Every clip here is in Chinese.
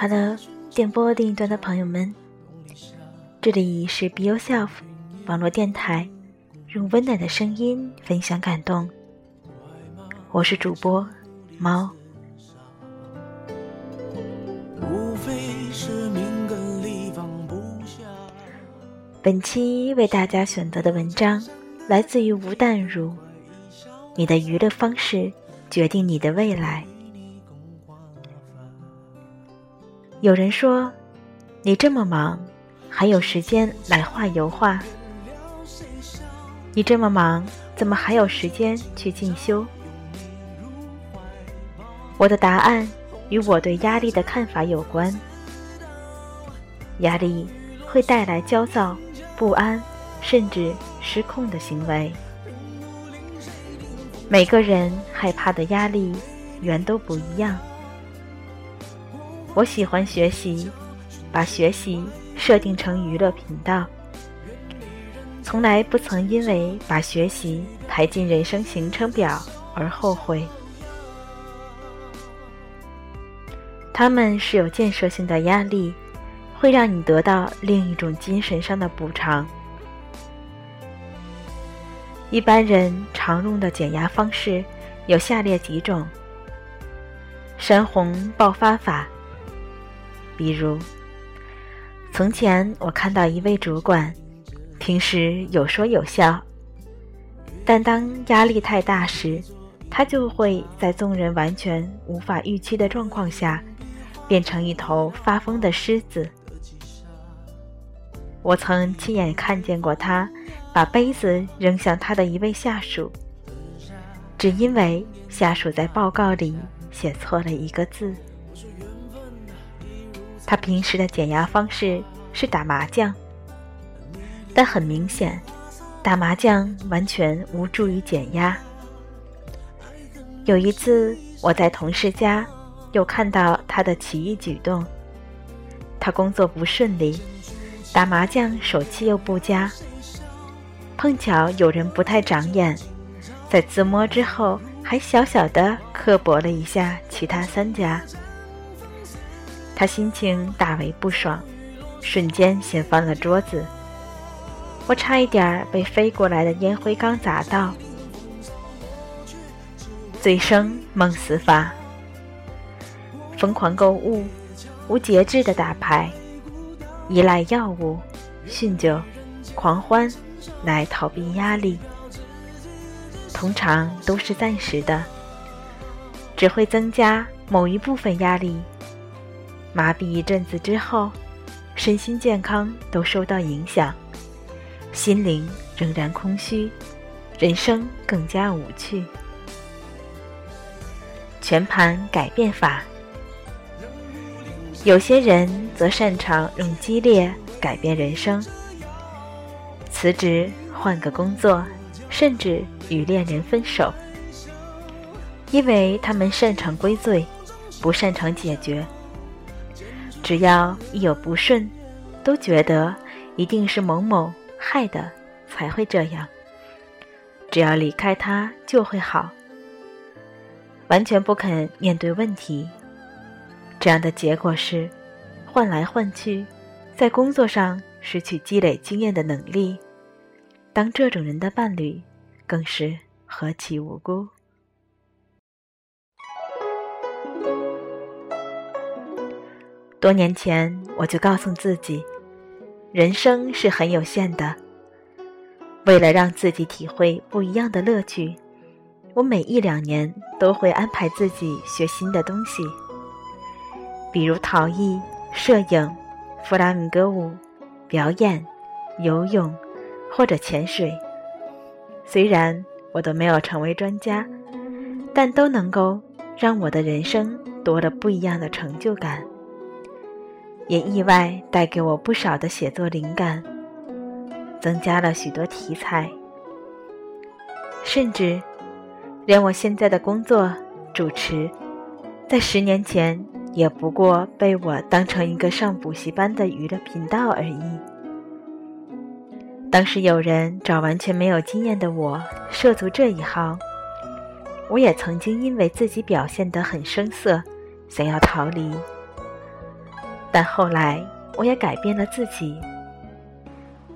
好的，电波另一端的朋友们，这里是 Be Yourself 网络电台，用温暖的声音分享感动。我是主播猫。本期为大家选择的文章来自于吴淡如。你的娱乐方式决定你的未来。有人说，你这么忙，还有时间来画油画？你这么忙，怎么还有时间去进修？我的答案与我对压力的看法有关。压力会带来焦躁、不安，甚至失控的行为。每个人害怕的压力原都不一样。我喜欢学习，把学习设定成娱乐频道，从来不曾因为把学习排进人生行程表而后悔。他们是有建设性的压力，会让你得到另一种精神上的补偿。一般人常用的减压方式有下列几种：山洪爆发法。比如，从前我看到一位主管，平时有说有笑，但当压力太大时，他就会在众人完全无法预期的状况下。变成一头发疯的狮子。我曾亲眼看见过他把杯子扔向他的一位下属，只因为下属在报告里写错了一个字。他平时的减压方式是打麻将，但很明显，打麻将完全无助于减压。有一次，我在同事家。又看到他的奇异举动。他工作不顺利，打麻将手气又不佳。碰巧有人不太长眼，在自摸之后还小小的刻薄了一下其他三家。他心情大为不爽，瞬间掀翻了桌子。我差一点被飞过来的烟灰缸砸到。醉生梦死法。疯狂购物，无节制的打牌，依赖药物、酗酒、狂欢来逃避压力，通常都是暂时的，只会增加某一部分压力，麻痹一阵子之后，身心健康都受到影响，心灵仍然空虚，人生更加无趣。全盘改变法。有些人则擅长用激烈改变人生，辞职换个工作，甚至与恋人分手，因为他们擅长归罪，不擅长解决。只要一有不顺，都觉得一定是某某害的才会这样，只要离开他就会好，完全不肯面对问题。这样的结果是，换来换去，在工作上失去积累经验的能力。当这种人的伴侣，更是何其无辜。多年前，我就告诉自己，人生是很有限的。为了让自己体会不一样的乐趣，我每一两年都会安排自己学新的东西。比如陶艺、摄影、弗拉明戈舞、表演、游泳或者潜水。虽然我都没有成为专家，但都能够让我的人生多了不一样的成就感，也意外带给我不少的写作灵感，增加了许多题材，甚至连我现在的工作主持，在十年前。也不过被我当成一个上补习班的娱乐频道而已。当时有人找完全没有经验的我涉足这一行，我也曾经因为自己表现得很生涩，想要逃离。但后来，我也改变了自己。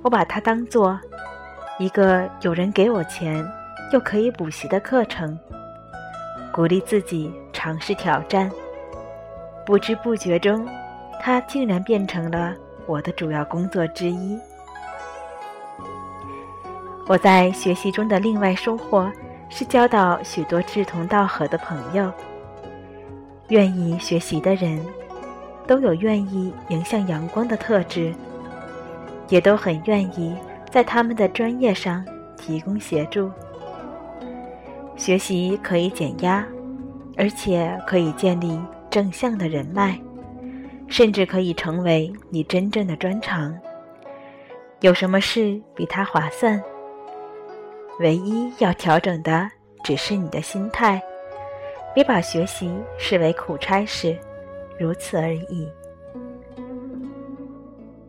我把它当做一个有人给我钱，又可以补习的课程，鼓励自己尝试挑战。不知不觉中，它竟然变成了我的主要工作之一。我在学习中的另外收获是交到许多志同道合的朋友。愿意学习的人，都有愿意迎向阳光的特质，也都很愿意在他们的专业上提供协助。学习可以减压，而且可以建立。正向的人脉，甚至可以成为你真正的专长。有什么事比它划算？唯一要调整的只是你的心态，别把学习视为苦差事，如此而已。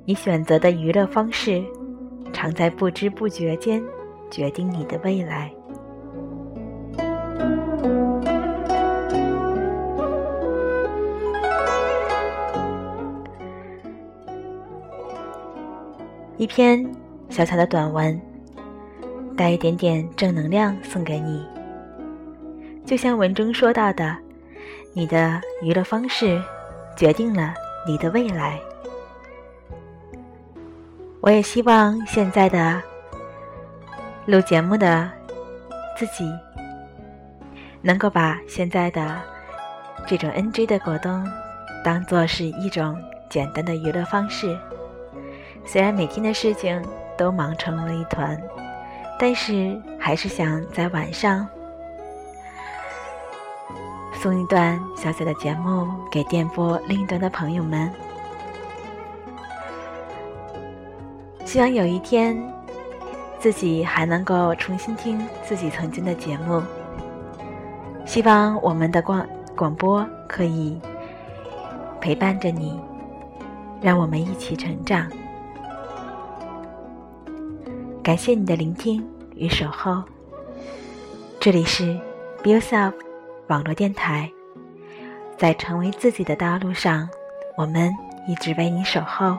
你选择的娱乐方式，常在不知不觉间决定你的未来。一篇小小的短文，带一点点正能量送给你。就像文中说到的，你的娱乐方式决定了你的未来。我也希望现在的录节目的自己，能够把现在的这种 NG 的果冻，当做是一种简单的娱乐方式。虽然每天的事情都忙成了一团，但是还是想在晚上送一段小小的节目给电波另一端的朋友们。希望有一天自己还能够重新听自己曾经的节目。希望我们的广广播可以陪伴着你，让我们一起成长。感谢你的聆听与守候。这里是 Be Yourself 网络电台，在成为自己的道路上，我们一直为你守候。